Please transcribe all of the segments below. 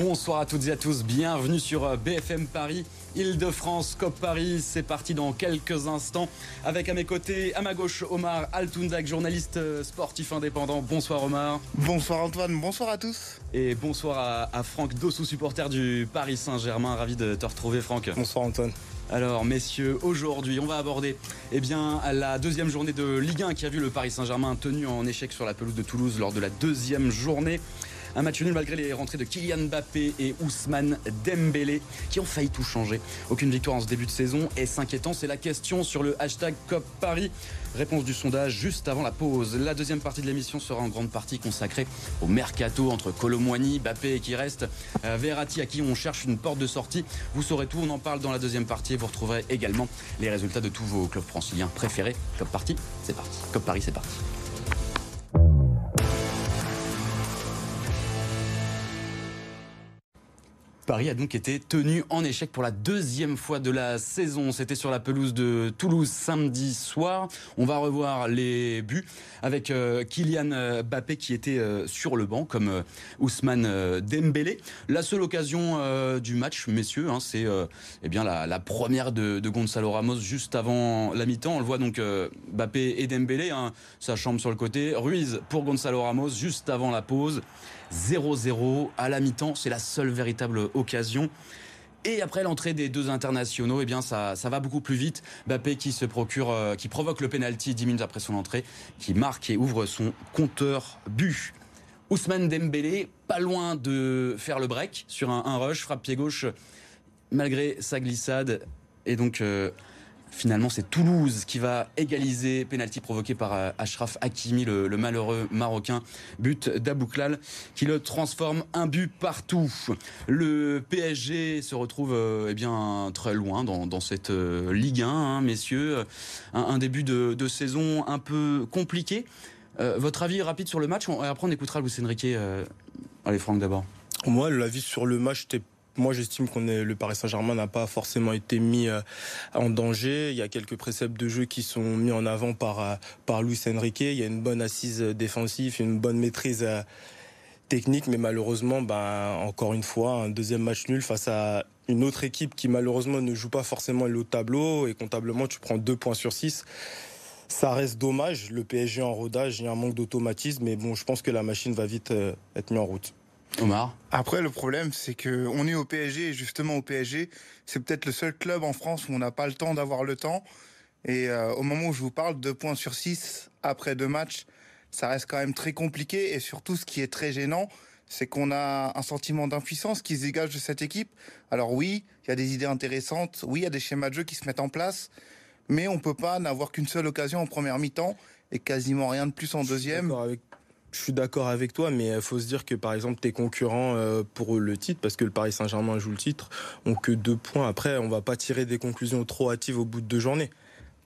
Bonsoir à toutes et à tous, bienvenue sur euh, BFM Paris, Île-de-France, COP Paris. C'est parti dans quelques instants avec à mes côtés, à ma gauche, Omar Altundak, journaliste euh, sportif indépendant. Bonsoir Omar. Bonsoir Antoine, bonsoir à tous. Et bonsoir à, Franck Dossou, supporter du Paris Saint-Germain. Ravi de te retrouver Franck. Bonsoir Antoine. Alors, messieurs, aujourd'hui, on va aborder eh bien, la deuxième journée de Ligue 1 qui a vu le Paris Saint-Germain tenu en échec sur la pelouse de Toulouse lors de la deuxième journée. Un match nul malgré les rentrées de Kylian Mbappé et Ousmane Dembélé qui ont failli tout changer. Aucune victoire en ce début de saison et s'inquiétant, c'est la question sur le hashtag COP Paris. Réponse du sondage juste avant la pause. La deuxième partie de l'émission sera en grande partie consacrée au mercato entre Colomboigny, Mbappé et qui reste euh, Verratti à qui on cherche une porte de sortie. Vous saurez tout, on en parle dans la deuxième partie vous retrouverez également les résultats de tous vos clubs franciliens préférés. COP Party, c'est parti. COP Paris, c'est parti. Paris a donc été tenu en échec pour la deuxième fois de la saison. C'était sur la pelouse de Toulouse samedi soir. On va revoir les buts avec euh, Kylian euh, Mbappé qui était euh, sur le banc comme Ousmane Dembélé. La seule occasion du match, messieurs, hein, c'est eh bien la, première de, Gonzalo Ramos juste avant la mi-temps. On le voit donc Mbappé et Dembélé, hein, sa chambre sur le côté. Ruiz pour Gonzalo Ramos juste avant la pause. 0-0 à la mi-temps. C'est la seule véritable occasion. Et après l'entrée des deux internationaux, eh bien ça, va beaucoup plus vite. Mbappé qui se procure, euh, provoque le penalty 10 minutes après son entrée, qui marque et ouvre son compteur but. Ousmane Dembélé, pas loin de faire le break sur un, rush, frappe pied gauche malgré sa glissade. Et donc euh, Finalement, c'est Toulouse qui va égaliser. Penalty provoqué par euh, Ashraf Hakimi, le, malheureux Marocain. But d'Abouklal qui le transforme un but partout. Le PSG se retrouve euh, eh bien très loin dans, cette euh, Ligue 1, hein, messieurs. Un, début de, saison un peu compliqué. votre avis rapide sur le match? Après, on écoutera Luis Enrique. allez, Franck d'abord. Moi, l'avis sur le match, était moi, j'estime qu'on le Paris Saint-Germain n'a pas forcément été mis euh, en danger. Il y a quelques préceptes de jeu qui sont mis en avant par euh, par Luis Enrique. Il y a une bonne assise défensive, une bonne maîtrise euh, technique, mais malheureusement, ben encore une fois, un deuxième match nul face à une autre équipe qui malheureusement ne joue pas forcément le tableau et comptablement tu prends deux points sur six. Ça reste dommage. Le PSG en rodage, il y a un manque d'automatisme, mais bon, je pense que la machine va vite être mise en route. Omar Après, le problème, c'est qu'on est au PSG, et justement au PSG, c'est peut-être le seul club en France où on n'a pas le temps d'avoir le temps. Et euh, au moment où je vous parle, deux points sur 6 après deux matchs, ça reste quand même très compliqué. Et surtout, ce qui est très gênant, c'est qu'on a un sentiment d'impuissance qui se dégage de cette équipe. Alors oui, il y a des idées intéressantes, oui, il y a des schémas de jeu qui se mettent en place, mais on peut pas n'avoir qu'une seule occasion en première mi-temps et quasiment rien de plus en deuxième. Je suis d'accord avec toi, mais il faut se dire que par exemple tes concurrents euh, pour le titre, parce que le Paris Saint-Germain joue le titre, ont que deux points. Après, on va pas tirer des conclusions trop hâtives au bout de deux journées.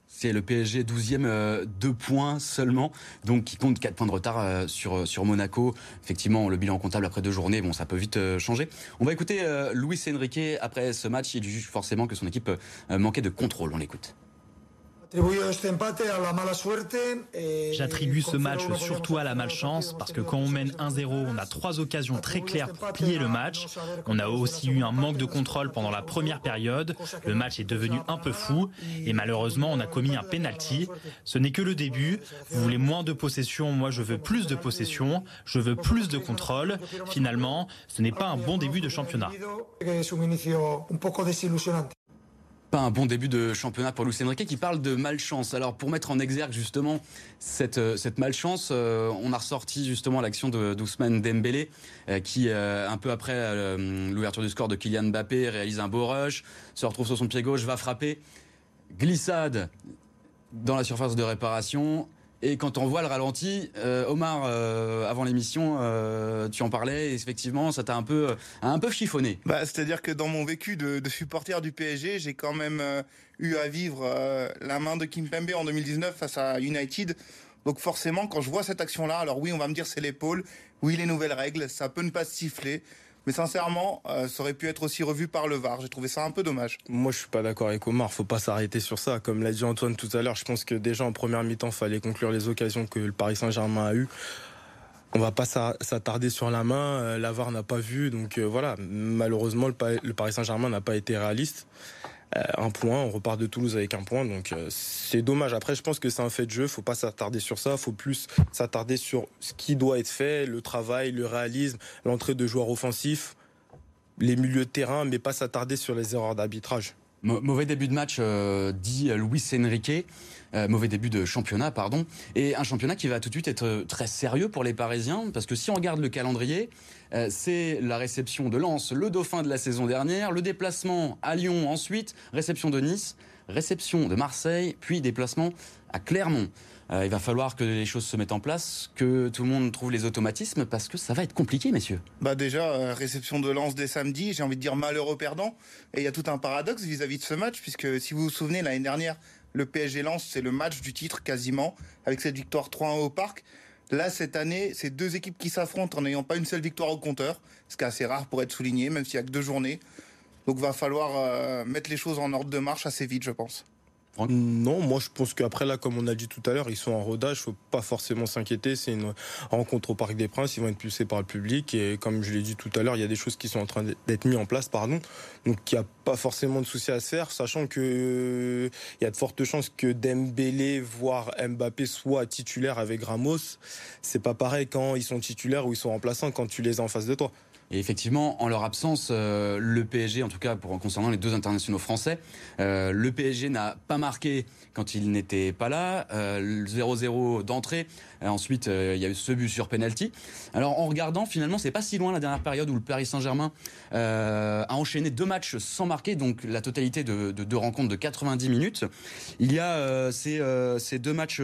C'est le PSG 12e, euh, deux points seulement, donc qui compte quatre points de retard euh, sur, sur Monaco. Effectivement, le bilan comptable après deux journées, bon, ça peut vite changer. On va écouter Luis Enrique après ce match. Il juge forcément que son équipe manquait de contrôle. On l'écoute. Eh, J'attribue ce match surtout à la malchance parce que quand on mène 1-0, on a trois occasions très claires pour plier le match. On a aussi eu un manque de contrôle pendant la première période. Le match est devenu un peu fou et malheureusement on a commis un penalty. Ce n'est que le début. Vous voulez moins de possession, moi je veux plus de possession. Je veux plus de contrôle. Finalement, ce n'est pas un bon début de championnat pas un bon début de championnat pour Luis Enrique qui parle de malchance. Alors pour mettre en exergue justement cette, euh, cette malchance, euh, on a ressorti justement l'action de d'Ousmane Dembélé euh, qui un peu après l'ouverture du score de Kylian Mbappé réalise un beau rush, se retrouve sur son pied gauche, va frapper, glissade dans la surface de réparation et quand on voit le ralenti, euh, Omar, euh, avant l'émission, euh, tu en parlais, et effectivement, ça t'a un peu, un peu chiffonné. Bah, C'est-à-dire que dans mon vécu de, de supporter du PSG, j'ai quand même eu à vivre la main de Kim Pembe en 2019 face à United. Donc forcément, quand je vois cette action-là, alors oui, on va me dire c'est l'épaule, oui, les nouvelles règles, ça peut ne pas siffler. Mais sincèrement, euh, ça aurait pu être aussi revu par le VAR. J'ai trouvé ça un peu dommage. Moi, je suis pas d'accord avec Omar. Faut pas s'arrêter sur ça. Comme l'a dit Antoine tout à l'heure, je pense que déjà en première mi-temps, fallait conclure les occasions que le Paris Saint-Germain a eues. on va pas s'attarder sur la main. Euh, L'Avar n'a pas vu, donc euh, voilà. Malheureusement, le Paris Saint-Germain n'a pas été réaliste. Euh, un point, on repart de Toulouse avec un point, donc c'est dommage. Après, je pense que c'est un fait de jeu. Faut pas s'attarder sur ça. Faut plus s'attarder sur ce qui doit être fait, le travail, le réalisme, l'entrée de joueurs offensifs, les milieux de terrain, mais pas s'attarder sur les erreurs d'arbitrage. Mauvais début de match, dit Luis Enrique. Euh, mauvais début de championnat, pardon, et un championnat qui va tout de suite être très sérieux pour les Parisiens, parce que si on regarde le calendrier, euh, c'est la réception de Lens, le dauphin de la saison dernière, le déplacement à Lyon ensuite, réception de Nice, réception de Marseille, puis déplacement à Clermont. Euh, il va falloir que les choses se mettent en place, que tout le monde trouve les automatismes, parce que ça va être compliqué, messieurs. Bah déjà, réception de Lens dès samedi, j'ai envie de dire malheureux perdant. Et il y a tout un paradoxe vis à -vis de ce match, puisque si vous vous souvenez, l'année dernière, le PSG lance, c'est le match du titre quasiment, avec cette victoire 3-1 au parc. Là, cette année, c'est deux équipes qui s'affrontent en n'ayant pas une seule victoire au compteur, ce qui est assez rare pour être souligné, même s'il n'y a que deux journées. Donc, va falloir euh, mettre les choses en ordre de marche assez vite, je pense. Non, moi je pense qu'après là, comme on a dit tout à l'heure, ils sont en rodage, faut pas forcément s'inquiéter. C'est une rencontre au Parc des Princes, ils vont être poussés par le public et comme je l'ai dit tout à l'heure, il y a des choses qui sont en train d'être mises en place, pardon. Donc il n'y a pas forcément de souci à se faire, sachant que il y a de fortes chances que Dembélé, voire Mbappé, soient titulaires avec Ramos. C'est pas pareil quand ils sont titulaires ou ils sont remplaçants quand tu les as en face de toi. Et effectivement, en leur absence, euh, le PSG, en tout cas pour concernant les deux internationaux français, euh, le PSG n'a pas marqué quand il n'était pas là. 0-0 euh, d'entrée. ensuite, il y a eu ce but sur penalty. Alors en regardant, finalement, c'est pas si loin la dernière période où le Paris Saint-Germain a enchaîné deux matchs sans marquer, donc la totalité de, deux rencontres de 90 minutes. Il y a ces, deux matchs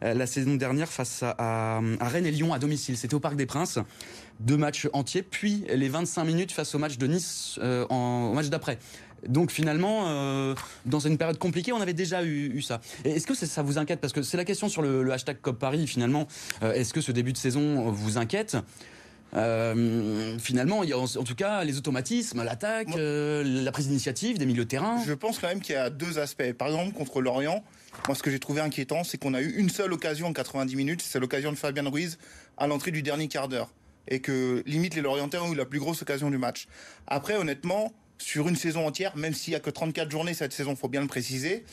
la saison dernière face à Rennes et Lyon à domicile. C'était au Parc des Princes deux matchs entiers, puis les 25 minutes face au match de Nice euh, en, au match d'après. Donc finalement, euh, dans une période compliquée, on avait déjà eu, ça. Est-ce que ça vous inquiète? Parce que c'est la question sur le, hashtag COP Paris, finalement. Euh, est-ce que ce début de saison vous inquiète? Finalement, il y a en, tout cas les automatismes, l'attaque, la prise d'initiative des milieux de terrain. Je pense quand même qu'il y a deux aspects. Par exemple, contre Lorient, moi ce que j'ai trouvé inquiétant, c'est qu'on a eu une seule occasion en 90 minutes, c'est l'occasion de Fabien Ruiz à l'entrée du dernier quart d'heure et que limite les Lorientais ont eu la plus grosse occasion du match. Après, honnêtement, sur une saison entière, même s'il y a que 34 journées cette saison, faut bien le préciser,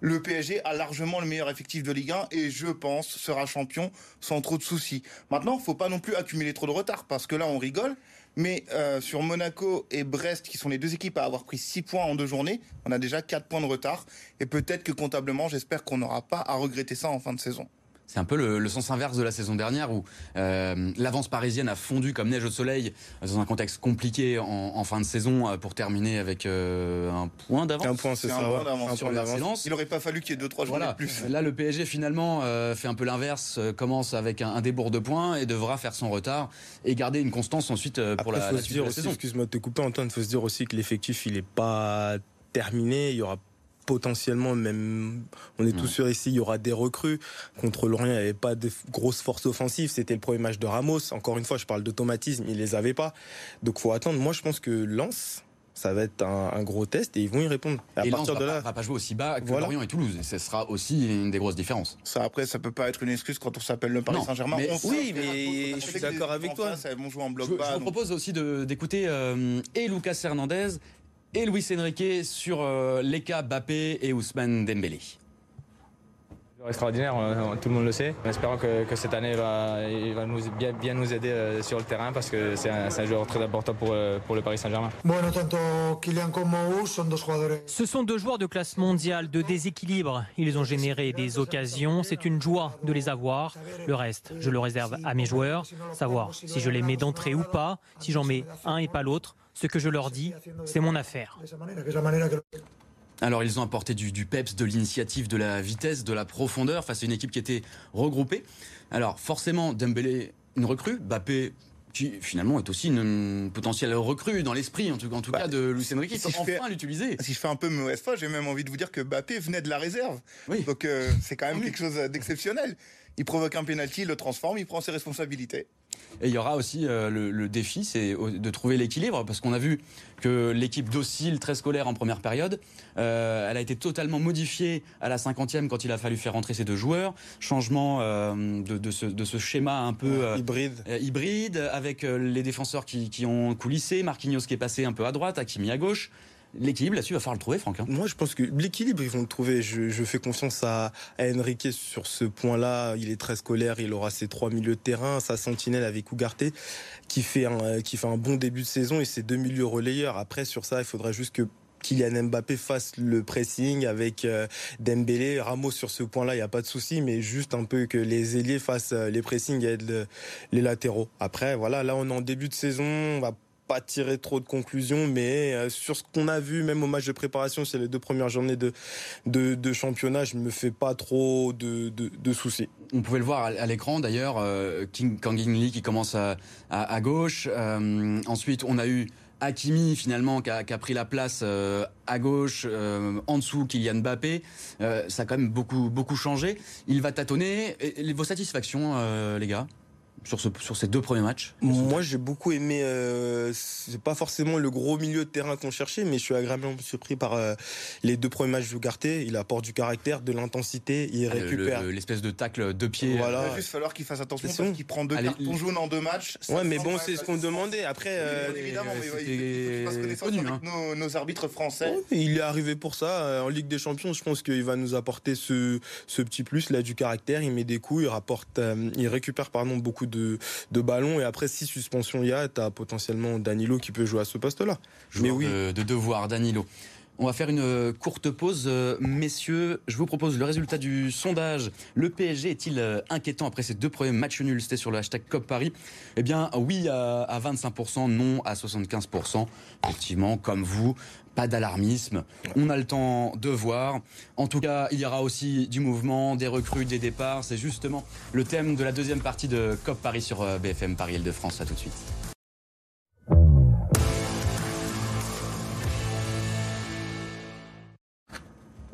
le PSG a largement le meilleur effectif de Ligue 1 et je pense sera champion sans trop de soucis. Maintenant, faut pas non plus accumuler trop de retard parce que là on rigole, mais euh, sur Monaco et Brest, qui sont les deux équipes à avoir pris 6 points en deux journées, on a déjà 4 points de retard et peut-être que comptablement, j'espère qu'on n'aura pas à regretter ça en fin de saison. C'est un peu le, sens inverse de la saison dernière où euh, l'avance parisienne a fondu comme neige au soleil dans un contexte compliqué en, fin de saison euh, pour terminer avec euh, un point d'avance. Un point, c'est ça. Un point sur Il n'aurait pas fallu qu'il y ait deux trois jours de plus. Là, le PSG finalement fait un peu l'inverse, commence avec un, débours de points et devra faire son retard et garder une constance ensuite pour la, suite de la saison. Excuse-moi de te couper, Antoine. Il faut se dire aussi que l'effectif il n'est pas terminé. Il y aura potentiellement, même, on est tous sûrs ici, il y aura des recrues. Contre Lorient, il n'y avait pas de grosses forces offensives. C'était le premier match de Ramos. Encore une fois, je parle d'automatisme, il les avait pas. Donc, faut attendre. Moi, je pense que Lens, ça va être un, gros test et ils vont y répondre. à partir de là, va pas jouer aussi bas que Lorient et Toulouse. Et ce sera aussi une des grosses différences. Ça après, ça peut pas être une excuse quand on s'appelle le Paris Saint-Germain. Oui, mais je suis d'accord avec toi. Ça, jouer en bloc je, bas, je vous propose aussi d'écouter euh, et Lucas Hernandez et Luis Enrique sur euh, les cas Bappé et Ousmane Dembélé. Extraordinaire, tout le monde le sait. Espérons que, que cette année va, il va nous, bien, bien, nous aider euh, sur le terrain parce que c'est un, un, joueur très important pour, euh, pour le Paris Saint-Germain. Ce sont deux joueurs de classe mondiale, de déséquilibre. Ils ont généré des occasions. C'est une joie de les avoir. Le reste, je le réserve à mes joueurs. Savoir si je les mets d'entrée ou pas, si j'en mets un et pas l'autre. Ce que je leur dis, c'est mon affaire. Alors ils ont apporté du, peps, de l'initiative, de la vitesse, de la profondeur face à une équipe qui était regroupée. Alors forcément, Dembélé, une recrue, Bappé qui finalement est aussi une potentielle recrue dans l'esprit, en tout, en tout bah, cas de Lucien Enrique. Faut enfin l'utiliser. Si je fais un peu mauvaise foi, j'ai même envie de vous dire que Bappé venait de la réserve. Donc euh, c'est quand même quelque chose d'exceptionnel. Il provoque un pénalty, il le transforme, il prend ses responsabilités. Et il y aura aussi euh, le, défi, c'est de trouver l'équilibre, parce qu'on a vu que l'équipe docile, très scolaire en première période, euh, elle a été totalement modifiée à la 50e quand il a fallu faire rentrer ces deux joueurs. Changement euh, de, ce, schéma un peu hybride. hybride, avec les défenseurs qui, qui, ont coulissé, Marquinhos qui est passé un peu à droite, Hakimi à gauche. L'équilibre là-dessus, il va falloir le trouver, Franck. Hein. Moi, je pense que l'équilibre, ils vont le trouver. Je, fais confiance à, à, Enrique sur ce point-là. Il est très scolaire. Il aura ses trois milieux de terrain, sa sentinelle avec Ugarte, qui fait un, qui fait un bon début de saison et ses deux milieux relayeurs. Après, sur ça, il faudra juste que Kylian Mbappé fasse le pressing avec euh, Dembélé, Ramos sur ce point-là, il n'y a pas de souci, mais juste un peu que les ailiers fassent euh, les pressings et les latéraux. Après, voilà, là on est en début de saison, on va pas tirer trop de conclusions, mais euh, sur ce qu'on a vu, même au match de préparation, c'est les deux premières journées de, de, championnat, je me fais pas trop de, de, soucis. On pouvait le voir à l'écran d'ailleurs, euh, Kangin Lee qui commence à, à, gauche. Euh, ensuite, on a eu Hakimi finalement qui a, qui a pris la place à gauche, en dessous Kylian Mbappé. ça a quand même beaucoup, beaucoup changé. Il va tâtonner. Et, vos satisfactions, les gars? Sur, ce, sur ces deux premiers matchs Moi, j'ai beaucoup aimé. Euh, c'est pas forcément le gros milieu de terrain qu'on cherchait, mais je suis agréablement surpris par euh, les deux premiers matchs de Garté. Il apporte du caractère, de l'intensité, il ah, récupère. L'espèce de tacle de pied. Voilà. Il va juste falloir qu'il fasse attention parce qu'il prend deux cartons jaunes en deux matchs. Ouais, mais bon, c'est ce qu'on demandait. Après, euh, évidemment, il connaissance avec hein. nos, nos, arbitres français. il est arrivé pour ça. Euh, en Ligue des Champions, je pense qu'il va nous apporter ce, ce petit plus là du caractère. Il met des coups, il rapporte, il récupère pardon beaucoup de de, ballon. Et après, si suspension il y a, tu as potentiellement Danilo qui peut jouer à ce poste-là. Mais oui. De, devoir, Danilo. On va faire une euh, courte pause. Euh, messieurs, je vous propose le résultat du sondage. Le PSG est-il euh, inquiétant après ces deux premiers matchs nuls? C'était sur le hashtag COP Paris. Eh bien, oui à 25%, non à 75%. Effectivement, comme vous, pas d'alarmisme. On a le temps de voir. En tout cas, il y aura aussi du mouvement, des recrues, des départs. C'est justement le thème de la deuxième partie de COP Paris sur euh, BFM Paris Île-de-France. À tout de suite.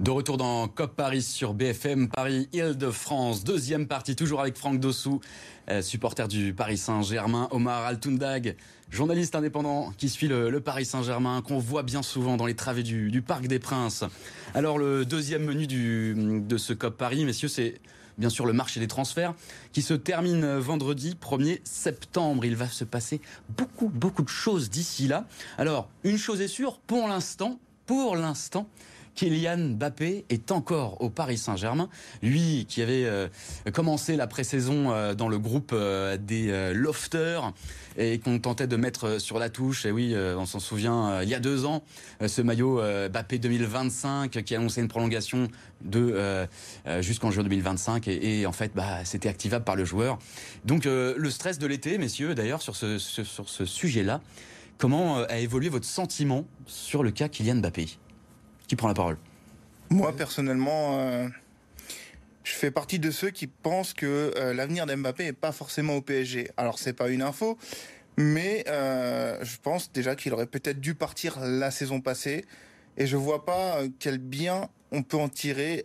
De retour dans COP Paris sur BFM Paris Île-de-France. Deuxième partie, toujours avec Franck Dossou, euh, supporter du Paris Saint-Germain. Omar Altundag, journaliste indépendant qui suit le, Paris Saint-Germain, qu'on voit bien souvent dans les travées du, Parc des Princes. Alors, le deuxième menu de ce COP Paris, messieurs, c'est bien sûr le marché des transferts qui se termine vendredi 1er septembre. Il va se passer beaucoup, beaucoup de choses d'ici là. Alors, une chose est sûre, pour l'instant, pour l'instant, Kylian Mbappé est encore au Paris Saint-Germain. Lui qui avait euh, commencé la pré-saison euh, dans le groupe euh, des Lofters et qu'on tentait de mettre sur la touche. Et oui, on s'en souvient, il y a deux ans, ce maillot Mbappé 2025 qui annonçait une prolongation de jusqu'en juin 2025 et, en fait, bah, c'était activable par le joueur. Donc le stress de l'été, messieurs, d'ailleurs sur ce, sur ce sujet-là. Comment a évolué votre sentiment sur le cas Kylian Mbappé? Qui prend la parole Moi, personnellement, euh, je fais partie de ceux qui pensent que euh, l'avenir d'Mbappé n'est pas forcément au PSG. Alors, c'est pas une info, mais euh, je pense déjà qu'il aurait peut-être dû partir la saison passée. Et je vois pas quel bien on peut en tirer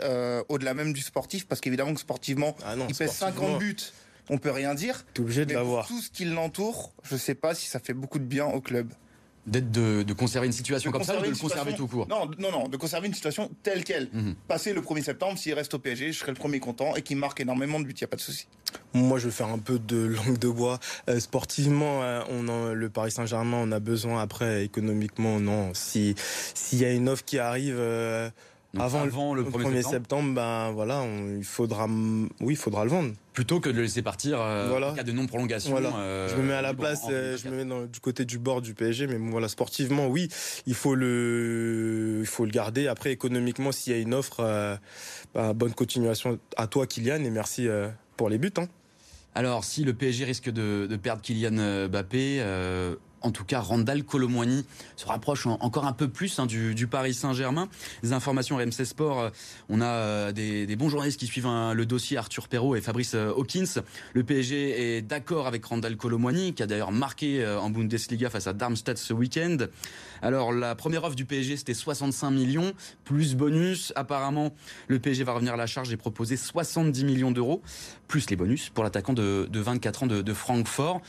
au-delà même du sportif, parce qu'évidemment que sportivement, ah il pèse 50 buts on peut rien dire. T'es obligé de l'avoir. Tout ce qui l'entoure, je sais pas si ça fait beaucoup de bien au club d'être de, conserver une situation comme ça ou de le conserver tout court Non, non, non, de conserver une situation telle qu'elle. Mhm. Passer le 1er septembre, s'il reste au PSG, je serai le premier content et qu'il marque énormément de buts, il n'y a pas de souci. Moi, je vais faire un peu de langue de bois. Euh, sportivement, euh, on le Paris Saint-Germain, on a besoin. Après, économiquement, non. Si s'il y a une offre qui arrive. Euh, avant, le 1er, septembre, ben voilà, il faudra, oui, il faudra le vendre. Plutôt que de le laisser partir euh, en cas de non prolongation. Euh, je me mets à la place, euh, je me mets du côté du bord du PSG, mais voilà, sportivement, oui, il faut le, il faut le garder. Après, économiquement, s'il y a une offre, bah, bonne continuation à toi, Kylian, et merci pour les buts. Hein. Alors, si le PSG risque de, perdre Kylian Mbappé, en tout cas, Randall Colomwani se rapproche encore un peu plus hein, du, Paris Saint-Germain. Les informations RMC Sport, euh, on a euh, des, bons journalistes qui suivent hein, le dossier Arthur Perrault et Fabrice euh, Hawkins. Le PSG est d'accord avec Randall Colomwani, qui a d'ailleurs marqué en Bundesliga face à Darmstadt ce week-end. Alors, la première offre du PSG, c'était 65 millions, plus bonus. Apparemment, le PSG va revenir à la charge et proposer 70 millions d'euros, plus les bonus pour l'attaquant de, 24 ans de Francfort.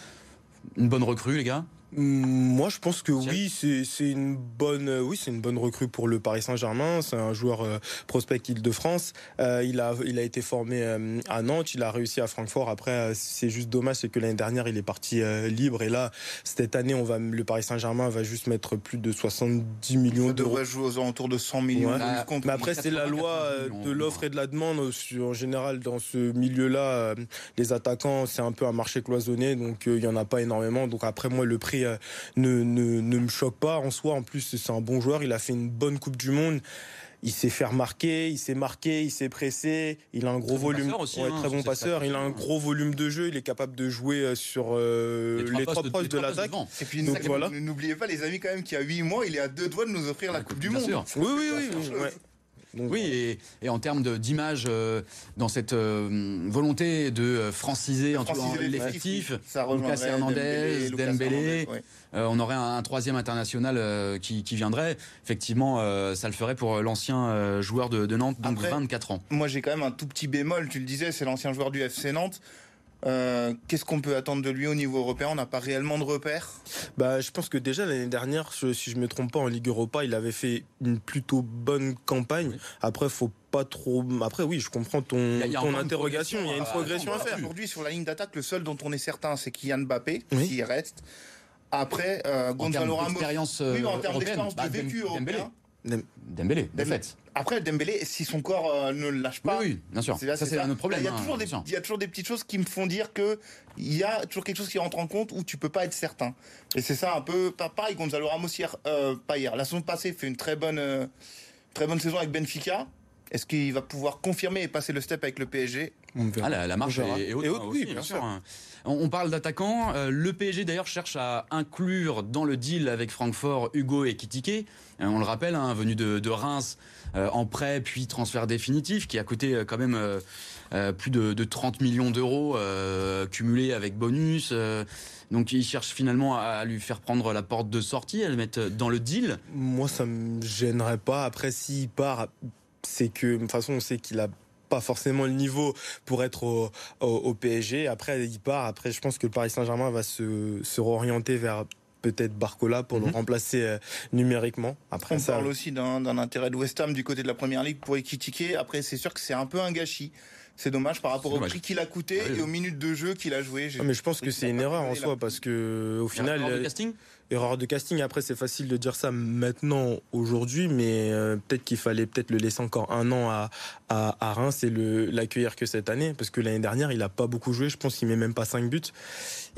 Une bonne recrue, les gars moi, je pense que oui, c'est une bonne, oui, c'est une bonne recrue pour le Paris Saint-Germain. C'est un joueur euh, prospect Île-de-France. Euh, il a, il a été formé euh, à Nantes. Il a réussi à Francfort. Après, c'est juste dommage, c'est que l'année dernière, il est parti libre. Et là, cette année, on va, le Paris Saint-Germain va juste mettre plus de 70 millions d'euros. devrait jouer aux alentours de 100 millions. mais après, c'est la loi de l'offre et de la demande. En général, dans ce milieu-là, les attaquants, c'est un peu un marché cloisonné, donc il y en a pas énormément. Donc après, moi, le prix euh, ne, ne, ne, me choque pas en soi. En plus, c'est un bon joueur. Il a fait une bonne Coupe du Monde. Il s'est fait remarquer, il s'est marqué, il s'est pressé. Il a un gros volume, aussi, hein, très bon passeur. Il a un gros volume de jeu. Il est capable de jouer euh, sur euh, les trois, postes, de, l'attaque. Et puis voilà. n'oubliez pas les amis quand même qu'il y a 8 mois, il est à deux doigts de nous offrir la, Coupe, du Monde. Oui, oui, oui. Oui oui, et, en termes d'image, euh, dans cette euh, volonté de euh, franciser, en l'effectif, Lucas Hernandez, Dembélé, on aurait un, troisième international qui, viendrait. Effectivement, ça le ferait pour l'ancien joueur de, Nantes, donc 24 ans. Moi, j'ai quand même un tout petit bémol. Tu le disais, c'est l'ancien joueur du FC Nantes. Euh, qu'est-ce qu'on peut attendre de lui au niveau européen? On n'a pas réellement de repères bah, Je pense que déjà l'année dernière, si je ne me trompe pas, en Ligue Europa, il avait fait une plutôt bonne campagne. Après, faut pas trop. Après, oui, je comprends ton, ton interrogation. Il y a une progression à, faire. Aujourd'hui, sur la ligne d'attaque, le seul dont on est certain, c'est Kylian Mbappé, s'il reste. Après, euh, Gonzalo Ramos. oui, en termes d'expérience de vécu européen. Dembélé, de fait. Après, Dembélé, si son corps euh, ne le lâche pas. Oui, bien sûr. Ça, c'est un autre problème. Il y, a toujours des, il y a toujours des petites choses qui me font dire que il y a toujours quelque chose qui rentre en compte où tu peux pas être certain. Et c'est ça un peu. Pareil, Gonzalo Ramos hier, euh, pas hier. La saison passée, fait une très bonne, euh, très bonne saison avec Benfica. Est-ce qu'il va pouvoir confirmer et passer le step avec le PSG ah, la, marche est, haute, hein, oui, bien, sûr. Hein. On, parle d'attaquants. Euh, le PSG d'ailleurs cherche à inclure dans le deal avec Francfort Hugo et Kitike. Euh, on le rappelle, hein, venu de, Reims euh, en prêt puis transfert définitif, qui a coûté quand même plus de, 30 millions d'euros cumulés avec bonus. donc il cherche finalement à, lui faire prendre la porte de sortie, à le mettre dans le deal. Moi, ça me gênerait pas. Après, s'il part, c'est que de toute façon, on sait qu'il a pas forcément le niveau pour être au, PSG. Après, il part. Après, je pense que le Paris Saint-Germain va se, se réorienter vers peut-être Barcola pour le mhm. remplacer euh, numériquement. Après, on parle aussi d'un intérêt de West Ham du côté de la Première Ligue pour équitiquer. Après, c'est sûr que c'est un peu un gâchis. C'est dommage par rapport au prix qu'il a coûté ah et aux minutes de jeu qu'il a joué. Ah, mais je pense que c'est une erreur en soi parce que au final, erreur de casting? Après, c'est facile de dire ça maintenant, aujourd'hui, mais euh, peut-être qu'il fallait peut-être le laisser encore un an à, à, à Reims et l'accueillir que cette année, parce que l'année dernière, il a pas beaucoup joué. Je pense qu'il met même pas 5 buts.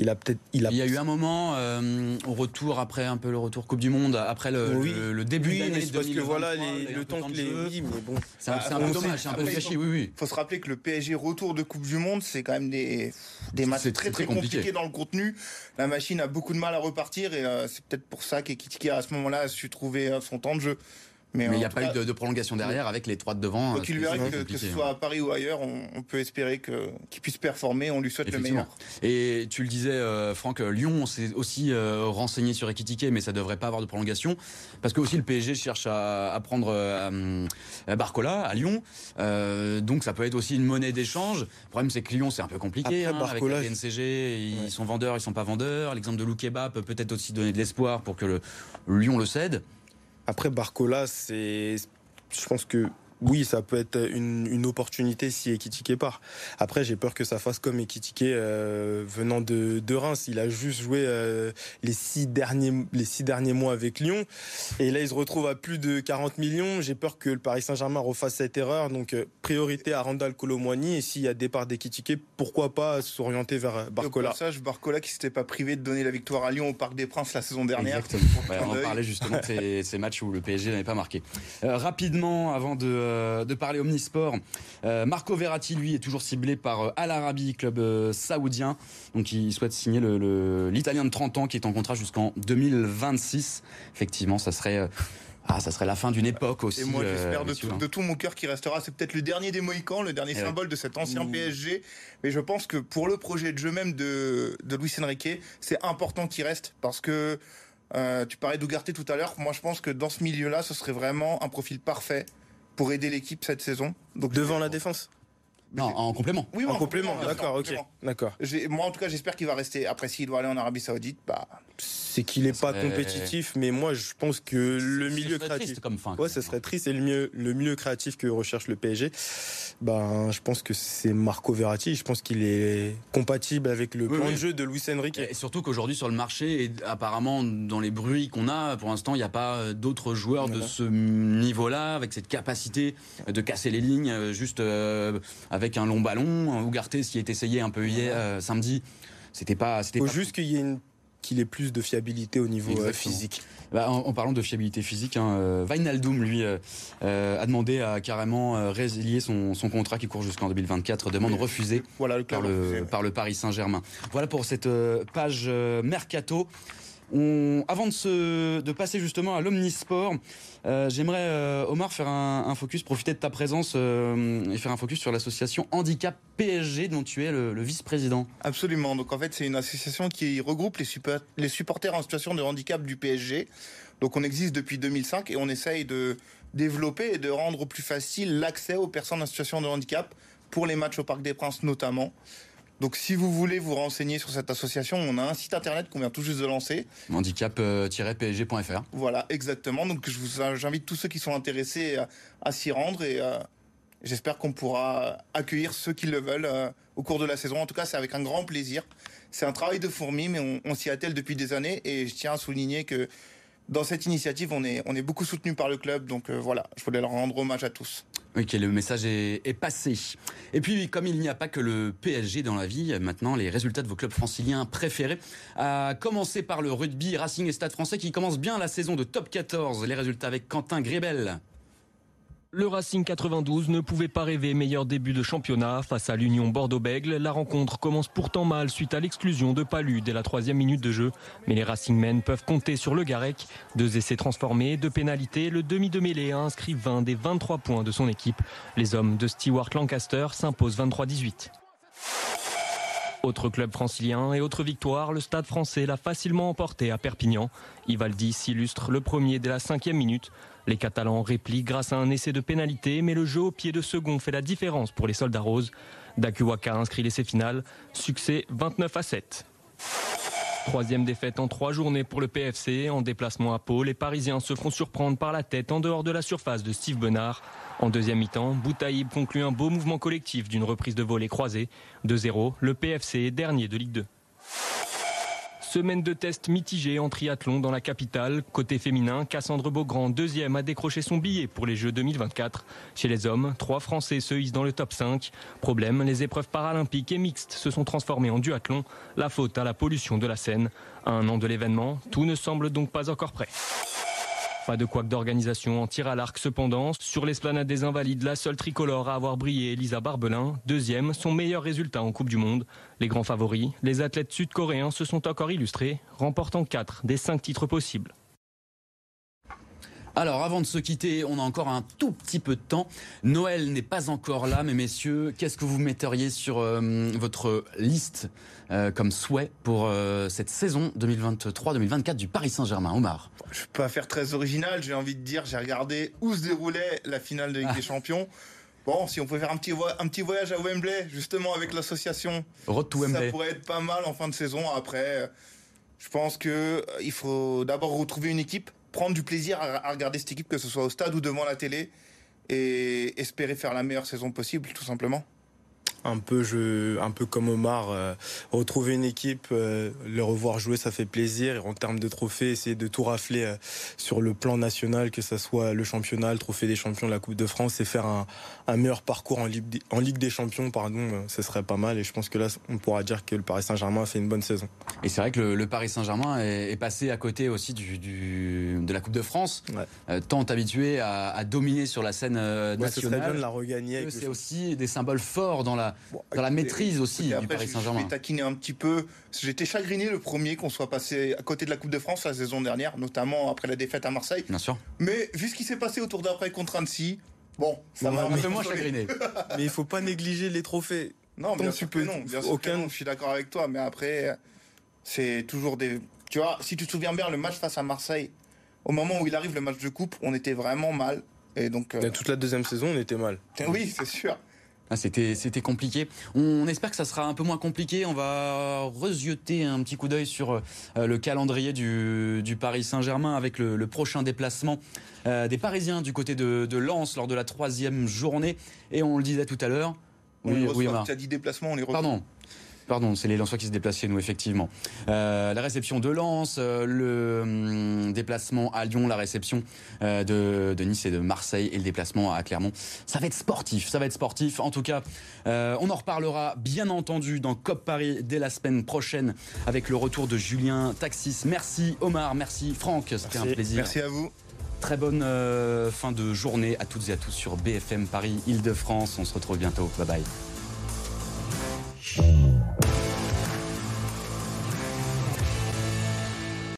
Il a peut-être. Il, a... il y a eu un moment euh, au retour après un peu le retour Coupe du Monde, après le, le, début oui, d'année. Parce que voilà, le temps que les. Oui, mais bon. C'est un, peu dommage, c'est un peu. Oui, oui. Faut se rappeler que le PSG retour de Coupe du Monde, c'est quand même des des matchs très très, compliqués dans le contenu. La machine a beaucoup de mal à repartir et euh, c'est peut-être pour ça qu'Ekitike à ce moment-là a su trouver euh, son temps de jeu. Mais il n'y a pas eu de, prolongation derrière avec les trois de devant. Donc il verra que, que, ce soit à Paris ou ailleurs, on, peut espérer qu'il puisse performer. On lui souhaite le meilleur. Et tu le disais, euh, Franck, Lyon s'est aussi euh, renseigné sur Ekitike, mais ça devrait pas avoir de prolongation parce que aussi le PSG cherche à, prendre euh, Barcola à Lyon. donc ça peut être aussi une monnaie d'échange. Le problème c'est que Lyon c'est un peu compliqué hein, avec la NCG. Ils sont vendeurs, ils sont pas vendeurs. L'exemple de Loukeba peut peut-être aussi donner de l'espoir pour que le Lyon le cède. Après, Barcola, c'est. Je pense que oui, ça peut être une, une opportunité si Ekitike part. Après, j'ai peur que ça fasse comme Ekitike euh, venant de, de, Reims. Il a juste joué euh, les, six derniers, les six derniers mois avec Lyon. Et là, il se retrouve à plus de 40 millions. J'ai peur que le Paris Saint-Germain refasse cette erreur. Donc, euh, priorité à Randall Colomwani. Et s'il y a départ d'Ekitike, pourquoi pas s'orienter vers Barcola. Au Barcola qui s'était pas privé de donner la victoire à Lyon au Parc des Princes la saison dernière. on en parlait justement de ces, ces matchs où le PSG n'avait pas marqué. rapidement, avant de de parler omnisport. Marco Verratti, lui, est toujours ciblé par Al Arabi, club saoudien. Donc il souhaite signer l'Italien de 30 ans qui est en contrat jusqu'en 2026. Effectivement, ça serait ah, ça serait la fin d'une époque aussi. Et moi, j'espère de, hein. tout, mon cœur qu'il restera. C'est peut-être le dernier des Mohicans, le dernier eh symbole de cet ancien mmh. PSG. Mais je pense que pour le projet de jeu même de, de Luis Enrique, c'est important qu'il reste parce que euh, tu parlais d'Ougarté tout à l'heure. Moi, je pense que dans ce milieu-là, ce serait vraiment un profil parfait pour aider l'équipe cette saison. Donc devant la défense. Non, en complément. Oui, en, complément. D'accord, ok. D'accord. Moi, en tout cas, j'espère qu'il va rester. Après, s'il doit aller en Arabie Saoudite, bah. C'est qu'il n'est pas compétitif, mais moi, je pense que le milieu créatif. comme fin. Ouais, ça serait triste. Et le milieu, le milieu créatif que recherche le PSG, ben, je pense que c'est Marco Verratti. Je pense qu'il est compatible avec le plan de jeu de Luis Enrique. Et surtout qu'aujourd'hui, sur le marché, et apparemment, dans les bruits qu'on a, pour l'instant, il n'y a pas d'autres joueurs de ce niveau-là, avec cette capacité de casser les lignes, euh, juste euh, avec un long ballon. Ougarté, ce qui est essayé un peu hier, euh, samedi, c'était pas. C'était Faut juste qu'il y ait qu'il ait plus de fiabilité au niveau euh, physique. Bah, en, parlant de fiabilité physique, hein, euh, lui, a demandé à carrément résilier son, contrat qui court jusqu'en 2024, demande refusée voilà, le par, le, par le Paris Saint-Germain. Voilà pour cette page mercato avant de, passer justement à l'omnisport, euh, j'aimerais, euh, Omar, faire un, focus, profiter de ta présence euh, et faire un focus sur l'association Handicap PSG dont tu es le, vice-président. Absolument. Donc en fait, c'est une association qui regroupe les, les supporters en situation de handicap du PSG. Donc on existe depuis 2005 et on essaye de développer et de rendre plus facile l'accès aux personnes en situation de handicap pour les matchs au Parc des Princes notamment. Donc si vous voulez vous renseigner sur cette association, on a un site internet qu'on vient tout juste de lancer. Handicap-psg.fr. Voilà, exactement. Donc je vous j'invite tous ceux qui sont intéressés à, s'y rendre et euh, j'espère qu'on pourra accueillir ceux qui le veulent euh, au cours de la saison. En tout cas, c'est avec un grand plaisir. C'est un travail de fourmi, mais on, s'y attelle depuis des années et je tiens à souligner que dans cette initiative, on est, beaucoup soutenu par le club. Donc euh, voilà, je voulais leur rendre hommage à tous. Ok, le message est, passé. Et puis, comme il n'y a pas que le PSG dans la vie, maintenant, les résultats de vos clubs franciliens préférés, à commencer par le rugby, Racing et Stade français qui commence bien la saison de top 14. Les résultats avec Quentin Grébel. Le Racing 92 ne pouvait pas rêver meilleur début de championnat face à l'Union Bordeaux-Bègle. La rencontre commence pourtant mal suite à l'exclusion de Palu dès la troisième minute de jeu. Mais les Racingmen peuvent compter sur le Garec. Deux essais transformés, deux pénalités. Le demi de mêlée a inscrit 20 des 23 points de son équipe. Les hommes de Stewart Lancaster s'imposent 23-18. Autre club francilien et autre victoire, le stade français l'a facilement emporté à Perpignan. Ivaldi s'illustre le premier dès la cinquième minute. Les Catalans répliquent grâce à un essai de pénalité, mais le jeu au pied de second fait la différence pour les soldats roses. Dakuwaka inscrit l'essai final. Succès 29 à 7. Troisième défaite en trois journées pour le PFC. En déplacement à Pau, les Parisiens se font surprendre par la tête en dehors de la surface de Steve Benard. En deuxième mi-temps, Boutaïb conclut un beau mouvement collectif d'une reprise de volée croisée. 2-0, le PFC est dernier de Ligue 2. Semaine de tests mitigés en triathlon dans la capitale. Côté féminin, Cassandre Beaugrand, deuxième, a décroché son billet pour les Jeux 2024. Chez les hommes, trois Français se hissent dans le top 5. Problème, les épreuves paralympiques et mixtes se sont transformées en duathlon. La faute à la pollution de la Seine. À un an de l'événement, tout ne semble donc pas encore prêt. Pas de couac d'organisation en tir à l'arc cependant. Sur l'esplanade des Invalides, la seule tricolore à avoir brillé, Elisa Barbelin, deuxième, son meilleur résultat en Coupe du Monde. Les grands favoris, les athlètes sud-coréens se sont encore illustrés, remportant 4 des 5 titres possibles. Alors, avant de se quitter, on a encore un tout petit peu de temps. Noël n'est pas encore là, mais messieurs, qu'est-ce que vous metteriez sur euh, votre liste euh, comme souhait pour euh, cette saison 2023-2024 du Paris Saint-Germain? Omar Je peux pas faire très original, j'ai envie de dire, j'ai regardé où se déroulait la finale de Ligue des Champions. Bon, si on pouvait faire un petit, un petit voyage à Wembley, justement avec l'association, ça pourrait être pas mal en fin de saison. Après, je pense qu'il faut d'abord retrouver une équipe prendre du plaisir à, regarder cette équipe, que ce soit au stade ou devant la télé, et espérer faire la meilleure saison possible, tout simplement. un peu, comme Omar, euh, retrouver une équipe, euh, le revoir jouer, ça fait plaisir. Et en termes de trophées, essayer de tout rafler euh, sur le plan national, que ce soit le championnat, le trophée des champions, la Coupe de France, et faire un, un meilleur parcours en Ligue, en Ligue des Champions, pardon, ce serait pas mal. Et je pense que là, on pourra dire que le Paris Saint-Germain a fait une bonne saison. Et c'est vrai que le, Paris Saint-Germain est, passé à côté aussi du, du de la Coupe de France, tant habitué à, à, dominer sur la scène nationale. Ce serait bien de la regagner. C'est aussi des symboles forts dans la, dans la maîtrise aussi du Paris Saint-Germain. Je vais taquiner un petit peu. J'étais chagriné le premier qu'on soit passé à côté de la Coupe de France la saison dernière, notamment après la défaite à Marseille. Bien sûr. Mais vu ce qui s'est passé autour d'après contre Annecy, bon, ça m'a un peu moins chagriné. mais il faut pas négliger les trophées. Non, bien sûr que non. Bien sûr aucun... je suis d'accord avec toi. Mais après, c'est toujours des. Tu vois, si tu te souviens bien, le match face à Marseille, au moment où il arrive le match de coupe, on était vraiment mal. Et donc, euh, toute la deuxième saison, on était mal. Oui, c'est sûr. Ah, c'était, c'était compliqué. On espère que ça sera un peu moins compliqué. On va rejeter un petit coup d'œil sur euh, le calendrier du, du Paris Saint-Germain avec le, le prochain déplacement euh, des Parisiens du côté de, de Lens lors de la troisième journée. Et on le disait tout à l'heure. Oui, oui, Tu as dit déplacement, on les reçoit. Pardon. Pardon, c'est les Lensois qui se déplacent chez nous, effectivement. Euh, la réception de Lens, euh, le hum, déplacement à Lyon, la réception euh, de, Nice et de Marseille et le déplacement à Clermont. Ça va être sportif, ça va être sportif. En tout cas, on en reparlera bien entendu dans COP Paris dès la semaine prochaine avec le retour de Julien Taxis. Merci Omar, merci Franck, c'était un plaisir. Merci à vous. Très bonne fin de journée à toutes et à tous sur BFM Paris Île-de-France. On se retrouve bientôt. Bye bye.